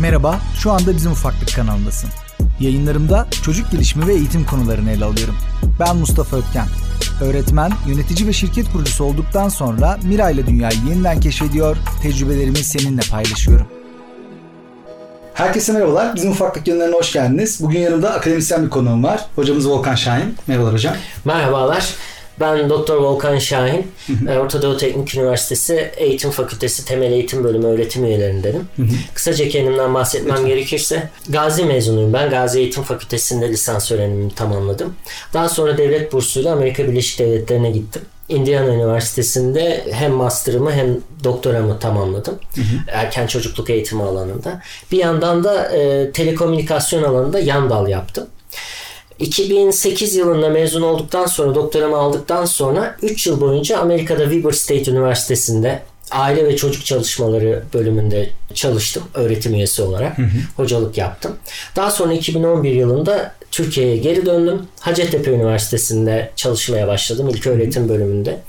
Merhaba, şu anda Bizim Ufaklık kanalındasın. Yayınlarımda çocuk gelişimi ve eğitim konularını ele alıyorum. Ben Mustafa Ötken. Öğretmen, yönetici ve şirket kurucusu olduktan sonra Mira ile dünyayı yeniden keşfediyor, tecrübelerimi seninle paylaşıyorum. Herkese merhabalar. Bizim ufaklık yönlerine hoş geldiniz. Bugün yanımda akademisyen bir konuğum var. Hocamız Volkan Şahin. Merhabalar hocam. Merhabalar. Ben Doktor Volkan Şahin. Ee, Orta Doğu Teknik Üniversitesi Eğitim Fakültesi Temel Eğitim Bölümü öğretim üyelerindenim. Kısaca kendimden bahsetmem Lütfen. gerekirse Gazi mezunuyum ben. Gazi Eğitim Fakültesi'nde lisans öğrenimimi tamamladım. Daha sonra devlet bursuyla Amerika Birleşik Devletleri'ne gittim. Indiana Üniversitesi'nde hem master'ımı hem doktoramı tamamladım. Hı hı. Erken çocukluk eğitimi alanında. Bir yandan da e, telekomünikasyon alanında yan dal yaptım. 2008 yılında mezun olduktan sonra doktoramı aldıktan sonra 3 yıl boyunca Amerika'da Weber State Üniversitesi'nde aile ve çocuk çalışmaları bölümünde çalıştım öğretim üyesi olarak. Hı hı. Hocalık yaptım. Daha sonra 2011 yılında Türkiye'ye geri döndüm. Hacettepe Üniversitesi'nde çalışmaya başladım ilk öğretim bölümünde.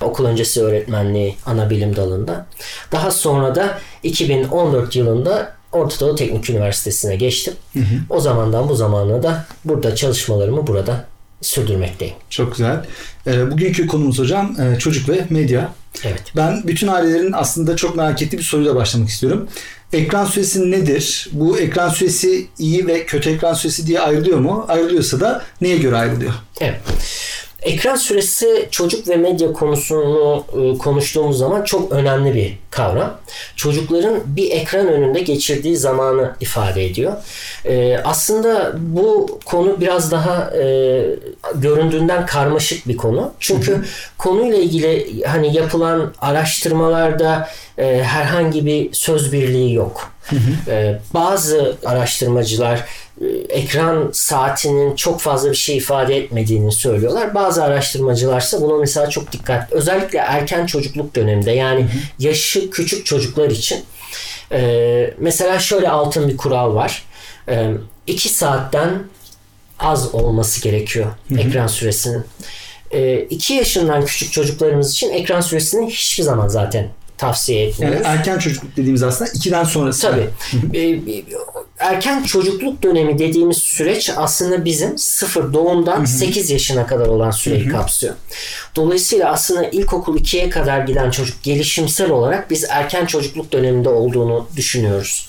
Okul öncesi öğretmenliği ana bilim dalında. Daha sonra da 2014 yılında Orta Doğu Teknik Üniversitesi'ne geçtim. Hı hı. O zamandan bu zamana da burada çalışmalarımı burada sürdürmekteyim. Çok güzel. E, bugünkü konumuz hocam e, çocuk ve medya. Evet. Ben bütün ailelerin aslında çok merak ettiği bir soruyla başlamak istiyorum. Ekran süresi nedir? Bu ekran süresi iyi ve kötü ekran süresi diye ayrılıyor mu? Ayrılıyorsa da neye göre ayrılıyor? Evet. Ekran süresi çocuk ve medya konusunu e, konuştuğumuz zaman çok önemli bir kavram. Çocukların bir ekran önünde geçirdiği zamanı ifade ediyor. E, aslında bu konu biraz daha e, göründüğünden karmaşık bir konu. Çünkü hı hı. konuyla ilgili hani yapılan araştırmalarda herhangi bir söz birliği yok. Hı hı. bazı araştırmacılar ekran saatinin çok fazla bir şey ifade etmediğini söylüyorlar. Bazı araştırmacılar ise buna mesela çok dikkat. Özellikle erken çocukluk döneminde yani yaşı küçük çocuklar için e, mesela şöyle altın bir kural var. E, iki saatten az olması gerekiyor ekran süresinin. 2 yaşından küçük çocuklarımız için ekran süresini hiçbir zaman zaten tavsiye etmiyoruz. Yani erken çocukluk dediğimiz aslında 2'den sonrası. Tabii. Erken çocukluk dönemi dediğimiz süreç aslında bizim sıfır doğumdan 8 yaşına kadar olan süreyi kapsıyor. Dolayısıyla aslında ilkokul 2'ye kadar giden çocuk gelişimsel olarak biz erken çocukluk döneminde olduğunu düşünüyoruz.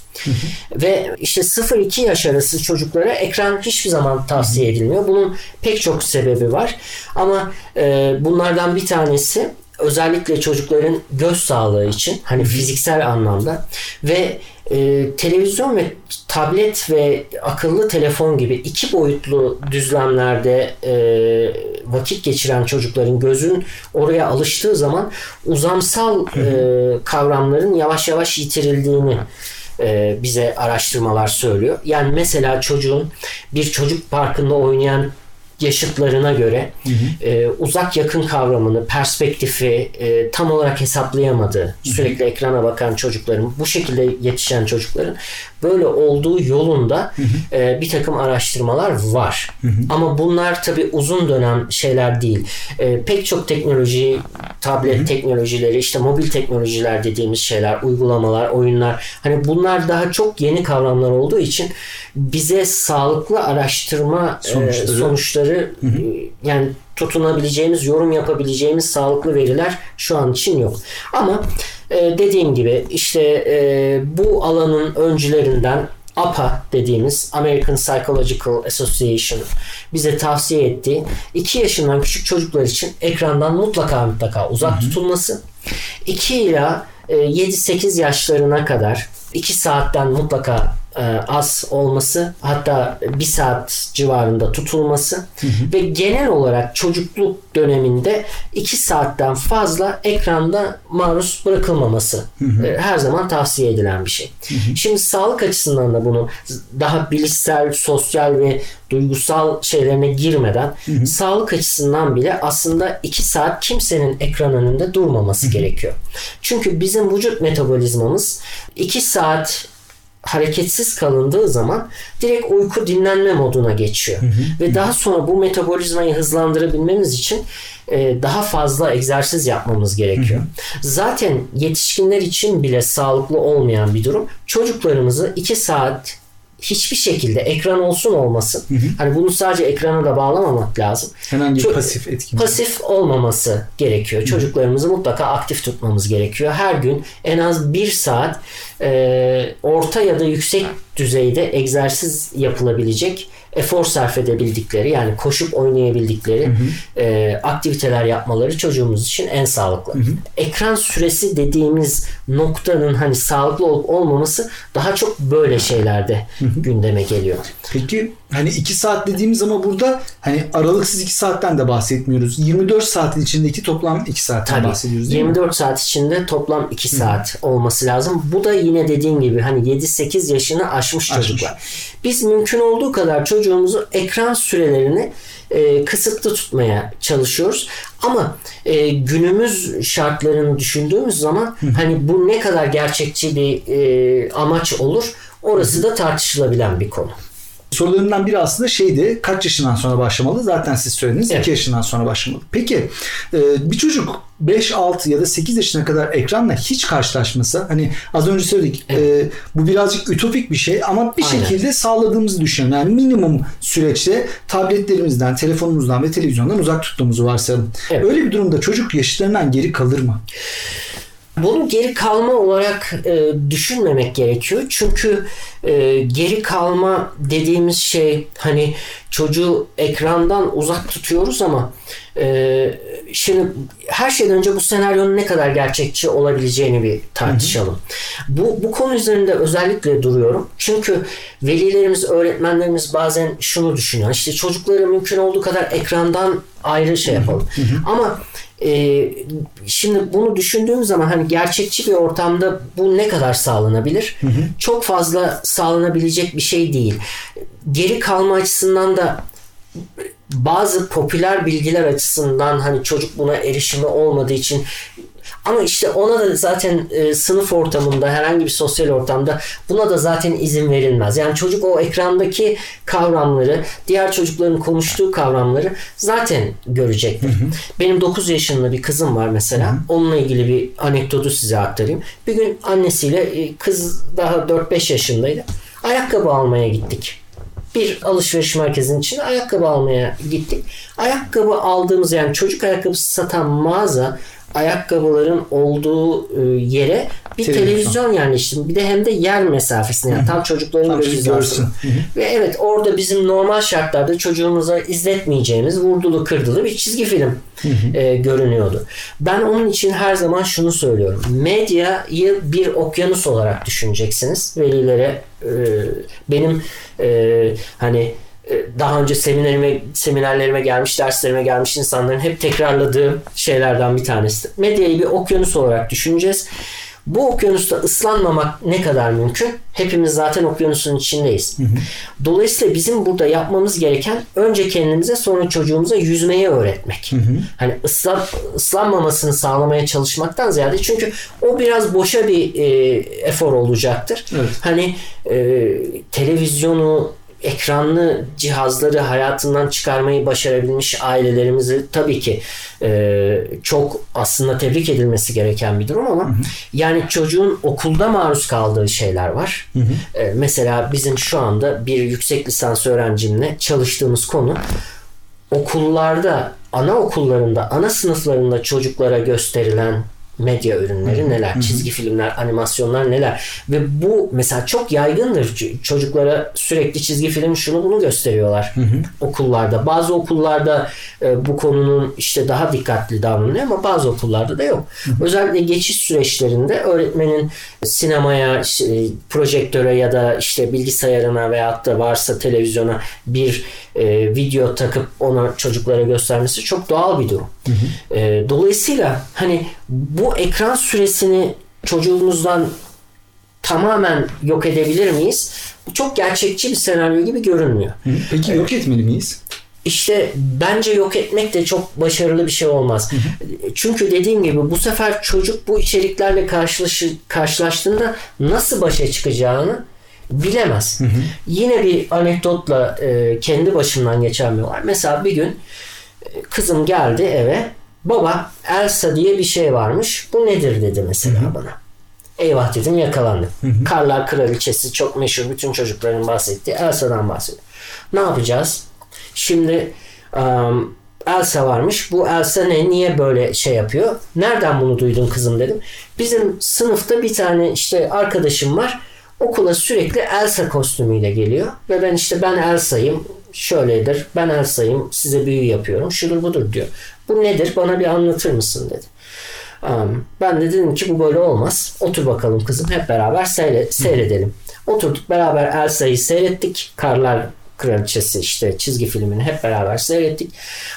Ve işte 0-2 yaş arası çocuklara ekran hiçbir zaman tavsiye edilmiyor. Bunun pek çok sebebi var. Ama e, bunlardan bir tanesi özellikle çocukların göz sağlığı için hani fiziksel anlamda ve e, televizyon ve tablet ve akıllı telefon gibi iki boyutlu düzlemlerde e, vakit geçiren çocukların gözün oraya alıştığı zaman uzamsal e, kavramların yavaş yavaş yitirildiğini e, bize araştırmalar söylüyor. Yani mesela çocuğun bir çocuk parkında oynayan yaşıtlarına göre hı hı. E, uzak yakın kavramını, perspektifi e, tam olarak hesaplayamadığı, hı hı. sürekli ekrana bakan çocukların, bu şekilde yetişen çocukların böyle olduğu yolunda hı hı. E, bir takım araştırmalar var. Hı hı. Ama bunlar tabi uzun dönem şeyler değil. E, pek çok teknoloji, tablet hı hı. teknolojileri, işte mobil teknolojiler dediğimiz şeyler, uygulamalar, oyunlar hani bunlar daha çok yeni kavramlar olduğu için bize sağlıklı araştırma sonuçları, e, sonuçları hı hı. yani tutunabileceğimiz, yorum yapabileceğimiz sağlıklı veriler şu an için yok. Ama e, dediğim gibi işte e, bu alanın öncülerinden APA dediğimiz American Psychological Association bize tavsiye ettiği 2 yaşından küçük çocuklar için ekrandan mutlaka mutlaka uzak hı hı. tutulması 2 ila 7-8 yaşlarına kadar 2 saatten mutlaka e, az olması hatta bir saat civarında tutulması hı hı. ve genel olarak çocukluk döneminde iki saatten fazla ekranda maruz bırakılmaması hı. E, her zaman tavsiye edilen bir şey. Şimdi sağlık açısından da bunu daha bilişsel, sosyal ve duygusal şeylerine girmeden sağlık açısından bile aslında iki saat kimsenin ekran önünde durmaması gerekiyor. Çünkü bizim vücut metabolizmamız iki saat hareketsiz kalındığı zaman direkt uyku dinlenme moduna geçiyor. Ve daha sonra bu metabolizmayı hızlandırabilmemiz için e, daha fazla egzersiz yapmamız gerekiyor. Zaten yetişkinler için bile sağlıklı olmayan bir durum. Çocuklarımızı 2 saat hiçbir şekilde ekran olsun olmasın. Hani bunu sadece ekrana da bağlamamak lazım. Herhangi bir Ço- pasif etki. Pasif olmaması gerekiyor. Çocuklarımızı mutlaka aktif tutmamız gerekiyor. Her gün en az bir saat e, orta ya da yüksek düzeyde egzersiz yapılabilecek efor sarf edebildikleri yani koşup oynayabildikleri e, aktiviteler yapmaları çocuğumuz için en sağlıklı. Ekran süresi dediğimiz noktanın hani sağlıklı olup olmaması daha çok böyle şeylerde gündeme geliyor. Peki hani 2 saat dediğimiz ama burada hani aralıksız 2 saatten de bahsetmiyoruz. 24 saatin içindeki toplam 2 saatten Tabii. bahsediyoruz değil mi? 24 saat içinde toplam 2 saat olması lazım. Bu da yine dediğin gibi hani 7-8 yaşını aşmış Aşmış. çocuklar. Biz mümkün olduğu kadar çocuğumuzu ekran sürelerini e, kısıtlı tutmaya çalışıyoruz. Ama e, günümüz şartlarını düşündüğümüz zaman hani bu ne kadar gerçekçi bir e, amaç olur orası da tartışılabilen bir konu. Sorularından biri aslında şeydi kaç yaşından sonra başlamalı? Zaten siz söylediniz Evet. 2 yaşından sonra başlamalı. Peki e, bir çocuk 5, 6 ya da 8 yaşına kadar ekranla hiç karşılaşmasa hani az önce söyledik e, bu birazcık ütopik bir şey ama bir Aynen. şekilde sağladığımızı düşünün. Yani minimum süreçte tabletlerimizden, telefonumuzdan ve televizyondan uzak tuttuğumuzu varsayalım. Evet. Öyle bir durumda çocuk yaşıtlarından geri kalır mı? Bunu geri kalma olarak e, düşünmemek gerekiyor. Çünkü e, geri kalma dediğimiz şey hani çocuğu ekrandan uzak tutuyoruz ama e, şimdi her şeyden önce bu senaryonun ne kadar gerçekçi olabileceğini bir tartışalım. Bu, bu konu üzerinde özellikle duruyorum. Çünkü velilerimiz, öğretmenlerimiz bazen şunu düşünüyor. İşte çocukları mümkün olduğu kadar ekrandan ayrı şey yapalım. Ama e, şimdi bunu düşündüğüm zaman hani gerçekçi bir ortamda bu ne kadar sağlanabilir? Çok fazla sağlanabilecek bir şey değil. Geri kalma açısından da bazı popüler bilgiler açısından hani çocuk buna erişimi olmadığı için ama işte ona da zaten e, sınıf ortamında herhangi bir sosyal ortamda buna da zaten izin verilmez. Yani çocuk o ekrandaki kavramları, diğer çocukların konuştuğu kavramları zaten görecektir. Benim 9 yaşında bir kızım var mesela. Onunla ilgili bir anekdotu size aktarayım. Bir gün annesiyle e, kız daha 4-5 yaşındaydı. Ayakkabı almaya gittik bir alışveriş merkezinin içine ayakkabı almaya gittik. Ayakkabı aldığımız yani çocuk ayakkabısı satan mağaza ayakkabıların olduğu e, yere bir Televizyon. televizyon, yerleştirdim. Bir de hem de yer mesafesine yani tam çocukların Tam göz çocuk hizasına. görsün. Ve evet orada bizim normal şartlarda çocuğumuza izletmeyeceğimiz vurdulu kırdılı bir çizgi film e, görünüyordu. Ben onun için her zaman şunu söylüyorum. Medyayı bir okyanus olarak düşüneceksiniz. Velilere e, benim e, hani e, daha önce seminerime, seminerlerime gelmiş, derslerime gelmiş insanların hep tekrarladığı şeylerden bir tanesi. Medyayı bir okyanus olarak düşüneceğiz. Bu okyanusta ıslanmamak ne kadar mümkün? Hepimiz zaten okyanusun içindeyiz. Dolayısıyla bizim burada yapmamız gereken önce kendimize sonra çocuğumuza yüzmeyi öğretmek. Hani ıslan, ıslanmamasını sağlamaya çalışmaktan ziyade çünkü o biraz boşa bir e, efor olacaktır. Evet. Hani e, televizyonu ekranlı cihazları hayatından çıkarmayı başarabilmiş ailelerimizi tabii ki e, çok aslında tebrik edilmesi gereken bir durum ama yani çocuğun okulda maruz kaldığı şeyler var. E, mesela bizim şu anda bir yüksek lisans öğrencimle çalıştığımız konu okullarda, ana okullarında, ana sınıflarında çocuklara gösterilen medya ürünleri neler, çizgi filmler, animasyonlar neler ve bu mesela çok yaygındır çocuklara sürekli çizgi film şunu bunu gösteriyorlar okullarda. Bazı okullarda e, bu konunun işte daha dikkatli davranıyor ama bazı okullarda da yok. Özellikle geçiş süreçlerinde öğretmenin sinemaya, işte, projektöre ya da işte bilgisayarına veyahut da varsa televizyona bir e, video takıp ona çocuklara göstermesi çok doğal bir durum. E, dolayısıyla hani bu ekran süresini çocuğumuzdan tamamen yok edebilir miyiz? Bu çok gerçekçi bir senaryo gibi görünmüyor. Peki yok etmeli miyiz? İşte bence yok etmek de çok başarılı bir şey olmaz. Çünkü dediğim gibi bu sefer çocuk bu içeriklerle karşılaşı, karşılaştığında nasıl başa çıkacağını Bilemez. Yine bir anekdotla e, kendi başımdan geçen bir var. Mesela bir gün kızım geldi eve. Baba Elsa diye bir şey varmış. Bu nedir dedi mesela bana. Eyvah dedim yakalandım. Karlar Kraliçesi çok meşhur. Bütün çocukların bahsettiği Elsa'dan bahsediyor. Ne yapacağız? Şimdi um, Elsa varmış. Bu Elsa ne? Niye böyle şey yapıyor? Nereden bunu duydun kızım dedim. Bizim sınıfta bir tane işte arkadaşım var. Okula sürekli Elsa kostümüyle geliyor. Ve ben işte ben Elsa'yım. Şöyledir. Ben Elsa'yım. Size büyü yapıyorum. Şudur budur diyor. Bu nedir? Bana bir anlatır mısın dedi. Um, ben de dedim ki bu böyle olmaz. Otur bakalım kızım hep beraber seyre- seyredelim. Oturduk beraber Elsa'yı seyrettik. Karlar Kraliçesi işte çizgi filmini hep beraber seyrettik.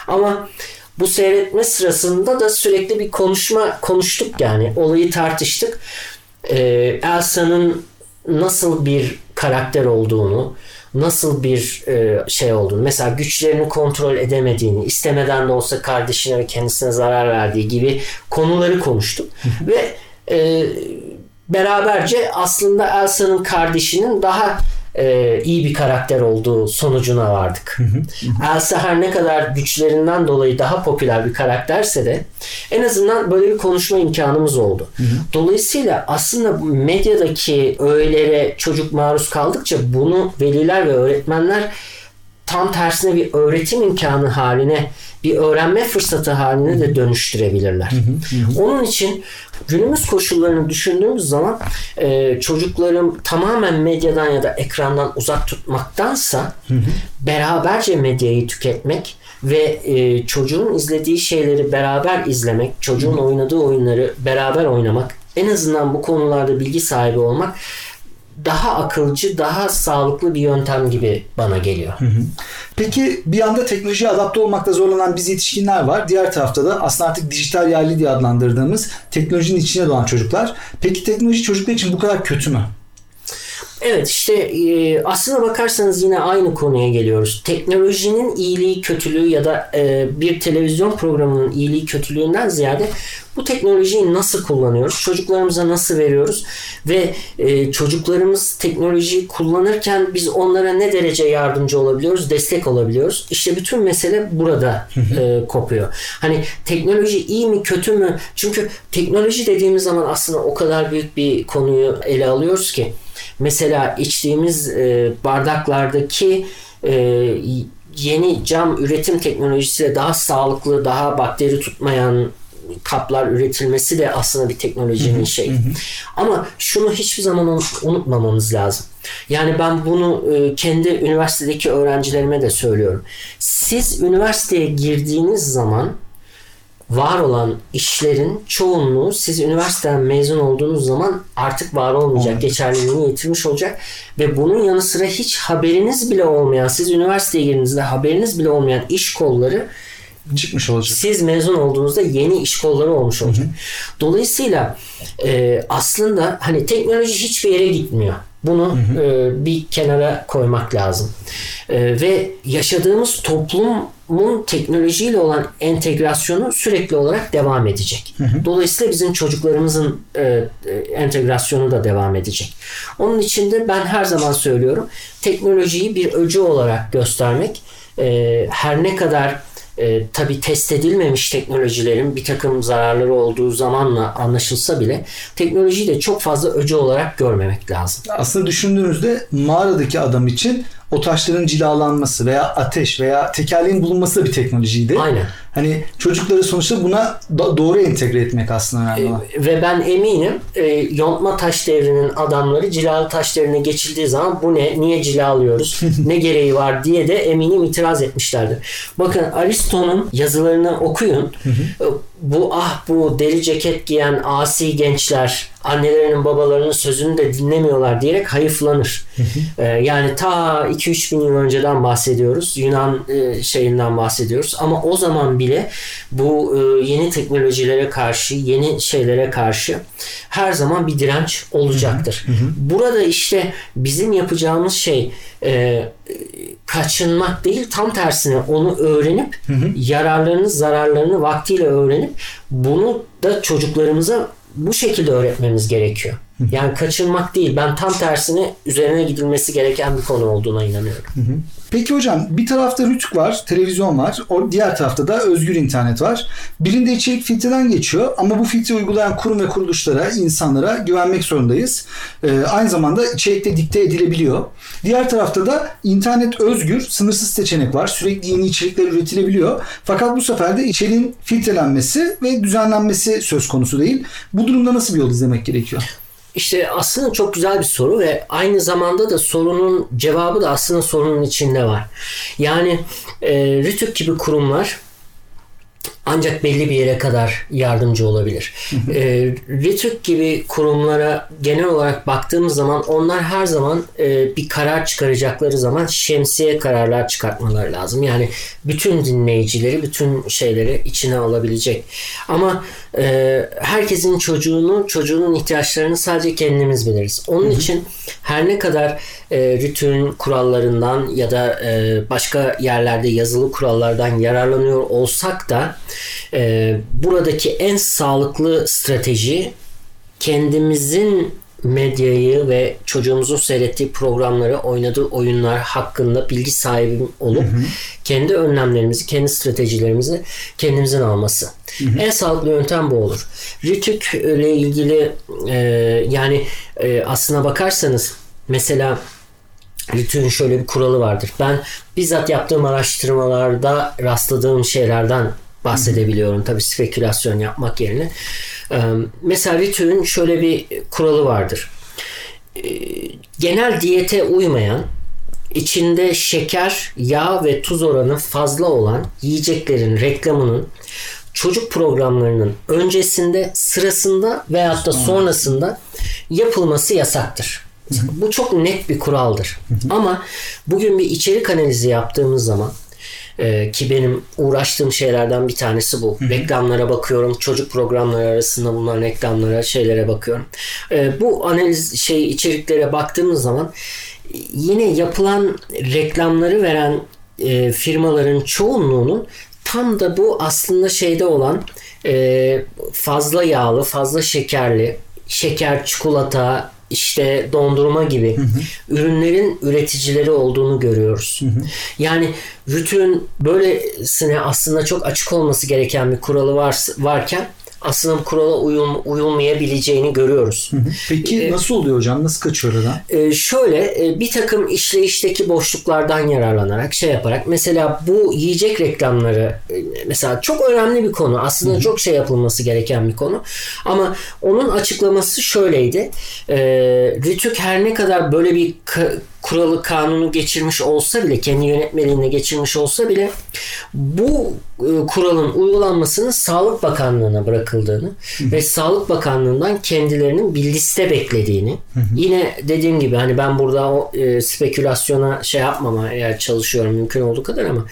Ama bu seyretme sırasında da sürekli bir konuşma konuştuk yani. Olayı tartıştık. Ee, Elsa'nın nasıl bir karakter olduğunu, nasıl bir e, şey olduğunu, mesela güçlerini kontrol edemediğini, istemeden de olsa kardeşine ve kendisine zarar verdiği gibi konuları konuştuk. ve e, beraberce aslında Elsa'nın kardeşinin daha e, iyi bir karakter olduğu sonucuna vardık. Elsa her ne kadar güçlerinden dolayı daha popüler bir karakterse de en azından böyle bir konuşma imkanımız oldu. Dolayısıyla aslında medyadaki öğelere çocuk maruz kaldıkça bunu veliler ve öğretmenler tam tersine bir öğretim imkanı haline bir öğrenme fırsatı haline de dönüştürebilirler. Onun için günümüz koşullarını düşündüğümüz zaman e, çocukların tamamen medyadan ya da ekrandan uzak tutmaktansa beraberce medyayı tüketmek ve e, çocuğun izlediği şeyleri beraber izlemek, çocuğun oynadığı oyunları beraber oynamak, en azından bu konularda bilgi sahibi olmak daha akılcı, daha sağlıklı bir yöntem gibi bana geliyor. Peki bir anda teknolojiye adapte olmakta zorlanan biz yetişkinler var. Diğer tarafta da aslında artık dijital yerli diye adlandırdığımız teknolojinin içine doğan çocuklar. Peki teknoloji çocuklar için bu kadar kötü mü? Evet işte e, aslına bakarsanız yine aynı konuya geliyoruz. Teknolojinin iyiliği kötülüğü ya da e, bir televizyon programının iyiliği kötülüğünden ziyade bu teknolojiyi nasıl kullanıyoruz? Çocuklarımıza nasıl veriyoruz? Ve e, çocuklarımız teknolojiyi kullanırken biz onlara ne derece yardımcı olabiliyoruz? Destek olabiliyoruz? İşte bütün mesele burada e, kopuyor. Hani teknoloji iyi mi kötü mü? Çünkü teknoloji dediğimiz zaman aslında o kadar büyük bir konuyu ele alıyoruz ki. Mesela içtiğimiz e, bardaklardaki e, yeni cam üretim teknolojisiyle daha sağlıklı, daha bakteri tutmayan kaplar üretilmesi de aslında bir teknolojinin şeyi. Ama şunu hiçbir zaman unutmamamız lazım. Yani ben bunu e, kendi üniversitedeki öğrencilerime de söylüyorum. Siz üniversiteye girdiğiniz zaman var olan işlerin çoğunluğu siz üniversiteden mezun olduğunuz zaman artık var olmayacak. Geçerliliğini yitirmiş olacak. Ve bunun yanı sıra hiç haberiniz bile olmayan, siz üniversiteye girdiğinizde haberiniz bile olmayan iş kolları çıkmış olacak. Siz mezun olduğunuzda yeni iş kolları olmuş olacak. Dolayısıyla e, aslında hani teknoloji hiçbir yere gitmiyor. Bunu e, bir kenara koymak lazım. E, ve yaşadığımız toplumun teknolojiyle olan entegrasyonu sürekli olarak devam edecek. Dolayısıyla bizim çocuklarımızın e, e, entegrasyonu da devam edecek. Onun için de ben her zaman söylüyorum teknolojiyi bir öcü olarak göstermek e, her ne kadar e, tabii test edilmemiş teknolojilerin bir takım zararları olduğu zamanla anlaşılsa bile teknolojiyi de çok fazla öcü olarak görmemek lazım. Aslında düşündüğünüzde mağaradaki adam için o taşların cilalanması veya ateş veya tekerleğin bulunması da bir teknolojiydi. Aynen. Hani çocukları sonuçta buna do- doğru entegre etmek aslında önemli olan. E, ve ben eminim e, yontma taş devrinin adamları cilalı taş devrine geçildiği zaman bu ne, niye cilalıyoruz, ne gereği var diye de eminim itiraz etmişlerdir. Bakın Aristo'nun yazılarını okuyun. E, bu ah bu deri ceket giyen asi gençler annelerinin babalarının sözünü de dinlemiyorlar diyerek hayıflanır. ee, yani ta 2-3 bin yıl önceden bahsediyoruz. Yunan e, şeyinden bahsediyoruz. Ama o zaman bile bu e, yeni teknolojilere karşı, yeni şeylere karşı her zaman bir direnç olacaktır. Burada işte bizim yapacağımız şey e, kaçınmak değil tam tersine onu öğrenip yararlarını zararlarını vaktiyle öğrenip bunu da çocuklarımıza bu şekilde öğretmemiz gerekiyor. Yani kaçınmak değil. Ben tam tersine üzerine gidilmesi gereken bir konu olduğuna inanıyorum. Peki hocam bir tarafta Rütük var, televizyon var. O diğer tarafta da özgür internet var. Birinde içerik filtreden geçiyor ama bu filtre uygulayan kurum ve kuruluşlara, insanlara güvenmek zorundayız. Ee, aynı zamanda içerikte dikte edilebiliyor. Diğer tarafta da internet özgür, sınırsız seçenek var. Sürekli yeni içerikler üretilebiliyor. Fakat bu sefer de içeriğin filtrelenmesi ve düzenlenmesi söz konusu değil. Bu durumda nasıl bir yol izlemek gerekiyor? İşte aslında çok güzel bir soru ve aynı zamanda da sorunun cevabı da aslında sorunun içinde var. Yani e, RTÜK gibi kurumlar ancak belli bir yere kadar yardımcı olabilir. e, RTÜK gibi kurumlara genel olarak baktığımız zaman onlar her zaman e, bir karar çıkaracakları zaman şemsiye kararlar çıkartmaları lazım. Yani bütün dinleyicileri, bütün şeyleri içine alabilecek. Ama e, herkesin çocuğunu, çocuğunun ihtiyaçlarını sadece kendimiz biliriz. Onun için her ne kadar e, RTÜK'ün kurallarından ya da e, başka yerlerde yazılı kurallardan yararlanıyor olsak da e, buradaki en sağlıklı strateji kendimizin medyayı ve çocuğumuzun seyrettiği programları, oynadığı oyunlar hakkında bilgi sahibi olup hı hı. kendi önlemlerimizi, kendi stratejilerimizi kendimizin alması. Hı hı. En sağlıklı yöntem bu olur. Ritük ile ilgili e, yani e, aslına bakarsanız mesela Ritük'ün şöyle bir kuralı vardır. Ben bizzat yaptığım araştırmalarda rastladığım şeylerden bahsedebiliyorum. Tabii spekülasyon yapmak yerine. Mesela Ritü'nün şöyle bir kuralı vardır. Genel diyete uymayan, içinde şeker, yağ ve tuz oranı fazla olan yiyeceklerin reklamının çocuk programlarının öncesinde, sırasında veyahut da sonrasında yapılması yasaktır. Bu çok net bir kuraldır. Ama bugün bir içerik analizi yaptığımız zaman ee, ki benim uğraştığım şeylerden bir tanesi bu. Hı hı. Reklamlara bakıyorum. Çocuk programları arasında bulunan reklamlara, şeylere bakıyorum. Ee, bu analiz şey içeriklere baktığımız zaman yine yapılan reklamları veren e, firmaların çoğunluğunun tam da bu aslında şeyde olan e, fazla yağlı, fazla şekerli, şeker, çikolata, işte dondurma gibi hı hı. ürünlerin üreticileri olduğunu görüyoruz. Hı hı. Yani Rütün böylesine aslında çok açık olması gereken bir kuralı var, varken aslında kurala uyum, uyulmayabileceğini görüyoruz. Peki ee, nasıl oluyor hocam? Nasıl kaçıyor oradan? E, şöyle e, bir takım işleyişteki boşluklardan yararlanarak şey yaparak mesela bu yiyecek reklamları e, mesela çok önemli bir konu. Aslında Hı-hı. çok şey yapılması gereken bir konu. Ama onun açıklaması şöyleydi. E, Rütük her ne kadar böyle bir kuralı kanunu geçirmiş olsa bile kendi yönetmeliğinde geçirmiş olsa bile bu e, kuralın uygulanmasının Sağlık Bakanlığı'na bırakıldığını hı hı. ve Sağlık Bakanlığı'ndan kendilerinin bir liste beklediğini hı. yine dediğim gibi hani ben burada o e, spekülasyona şey yapmamaya çalışıyorum mümkün olduğu kadar ama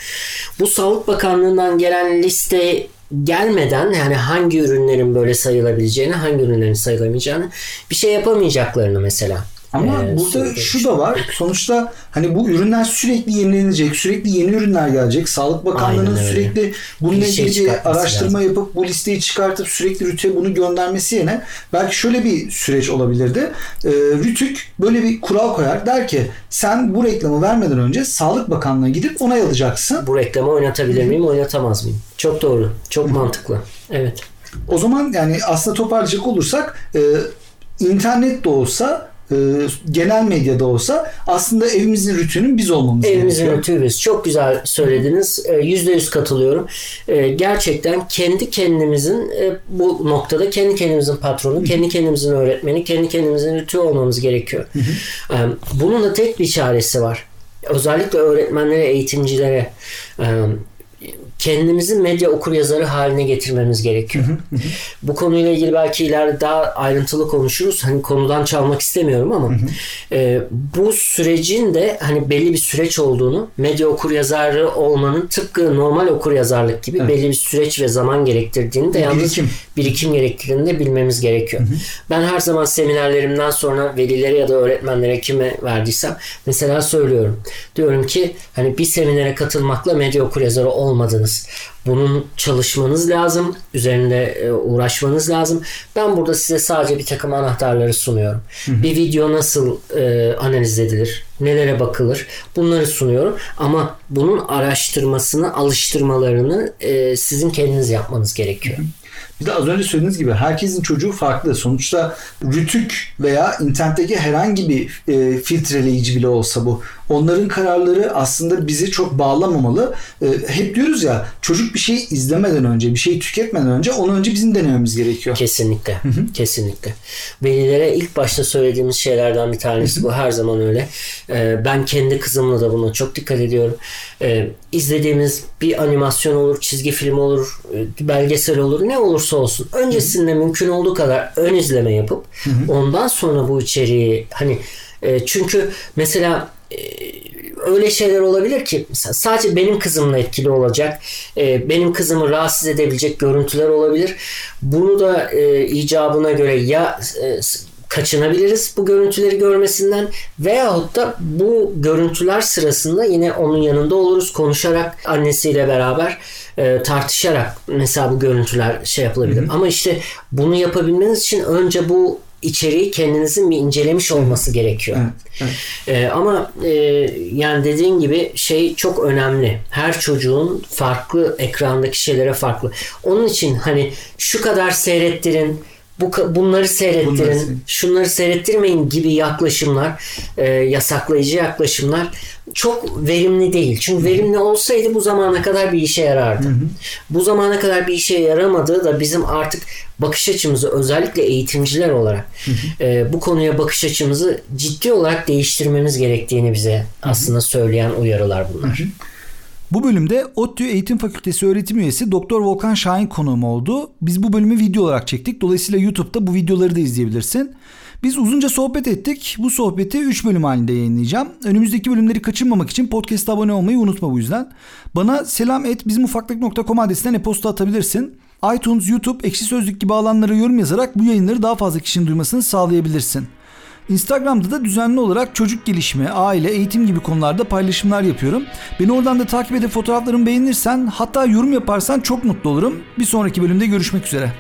bu Sağlık Bakanlığı'ndan gelen liste gelmeden yani hangi ürünlerin böyle sayılabileceğini, hangi ürünlerin sayılamayacağını bir şey yapamayacaklarını mesela ama ee, burada şu da var. Sonuçta hani bu ürünler sürekli yenilenecek. Sürekli yeni ürünler gelecek. Sağlık Bakanlığı'nın sürekli bununla şey ilgili bir araştırma lazım. yapıp bu listeyi çıkartıp sürekli RÜT'e bunu göndermesi yerine belki şöyle bir süreç olabilirdi. Ee, RÜTÜK böyle bir kural koyar. Der ki sen bu reklamı vermeden önce Sağlık Bakanlığı'na gidip onay alacaksın. Bu reklamı oynatabilir miyim, oynatamaz mıyım? Çok doğru. Çok mantıklı. Evet. O zaman yani aslında toparlayacak olursak e, internet de olsa e, genel medyada olsa aslında evimizin rütünün biz olmamız Evimizin rütüğü biz. Çok güzel söylediniz. E, yüzde yüz katılıyorum. E, gerçekten kendi kendimizin bu noktada kendi kendimizin patronu, kendi kendimizin öğretmeni, kendi kendimizin rütüğü olmamız gerekiyor. Bunun da tek bir çaresi var. Özellikle öğretmenlere, eğitimcilere kendimizi medya okur yazarı haline getirmemiz gerekiyor. Bu konuyla ilgili belki ileride daha ayrıntılı konuşuruz. Hani konudan çalmak istemiyorum ama e, bu sürecin de hani belli bir süreç olduğunu, medya okur yazarı olmanın tıpkı normal okur yazarlık gibi evet. belli bir süreç ve zaman gerektirdiğini de yalnız birikim, birikim gerektirdiğini de bilmemiz gerekiyor. Ben her zaman seminerlerimden sonra velilere ya da öğretmenlere kime verdiysem mesela söylüyorum. Diyorum ki hani bir seminere katılmakla medya okur yazarı olmadığınız yaptınız. Bunun çalışmanız lazım. Üzerinde e, uğraşmanız lazım. Ben burada size sadece bir takım anahtarları sunuyorum. Bir video nasıl e, analiz edilir? Nelere bakılır? Bunları sunuyorum. Ama bunun araştırmasını, alıştırmalarını e, sizin kendiniz yapmanız gerekiyor. Bir de az önce söylediğiniz gibi herkesin çocuğu farklı. Sonuçta rütük veya internetteki herhangi bir e, filtreleyici bile olsa bu. Onların kararları aslında bizi çok bağlamamalı. E, hep diyoruz ya çocuk bir şey izlemeden önce, bir şey tüketmeden önce onu önce bizim denememiz gerekiyor. Kesinlikle. Kesinlikle. Velilere ilk başta söylediğimiz şeylerden bir tanesi bu. Her zaman öyle. Ee, ben kendi kızımla da buna çok dikkat ediyorum. Ee, izlediğimiz bir animasyon olur, çizgi film olur, e, belgesel olur, ne olursa olsun. Öncesinde mümkün olduğu kadar ön izleme yapıp ondan sonra bu içeriği hani e, çünkü mesela e, öyle şeyler olabilir ki mesela sadece benim kızımla etkili olacak, e, benim kızımı rahatsız edebilecek görüntüler olabilir. Bunu da e, icabına göre ya e, kaçınabiliriz bu görüntüleri görmesinden veyahut da bu görüntüler sırasında yine onun yanında oluruz konuşarak annesiyle beraber e, tartışarak mesela bu görüntüler şey yapılabilir. Ama işte bunu yapabilmeniz için önce bu içeriği kendinizin bir incelemiş olması gerekiyor. Ee, ama e, yani dediğin gibi şey çok önemli. Her çocuğun farklı ekrandaki şeylere farklı. Onun için hani şu kadar seyrettirin, bu bunları seyrettirin, Bunları şunları seyrettirmeyin gibi yaklaşımlar, e, yasaklayıcı yaklaşımlar çok verimli değil. Çünkü verimli olsaydı bu zamana kadar bir işe yarardı. Bu zamana kadar bir işe yaramadığı da bizim artık bakış açımızı özellikle eğitimciler olarak e, bu konuya bakış açımızı ciddi olarak değiştirmemiz gerektiğini bize aslında söyleyen uyarılar bunlar. Bu bölümde ODTÜ Eğitim Fakültesi öğretim üyesi Doktor Volkan Şahin konuğum oldu. Biz bu bölümü video olarak çektik. Dolayısıyla YouTube'da bu videoları da izleyebilirsin. Biz uzunca sohbet ettik. Bu sohbeti 3 bölüm halinde yayınlayacağım. Önümüzdeki bölümleri kaçırmamak için podcast'a abone olmayı unutma bu yüzden. Bana selam et bizimufaklık.com adresinden e-posta atabilirsin. iTunes, YouTube, Ekşi Sözlük gibi alanlara yorum yazarak bu yayınları daha fazla kişinin duymasını sağlayabilirsin. Instagram'da da düzenli olarak çocuk gelişimi, aile, eğitim gibi konularda paylaşımlar yapıyorum. Beni oradan da takip edip fotoğraflarımı beğenirsen hatta yorum yaparsan çok mutlu olurum. Bir sonraki bölümde görüşmek üzere.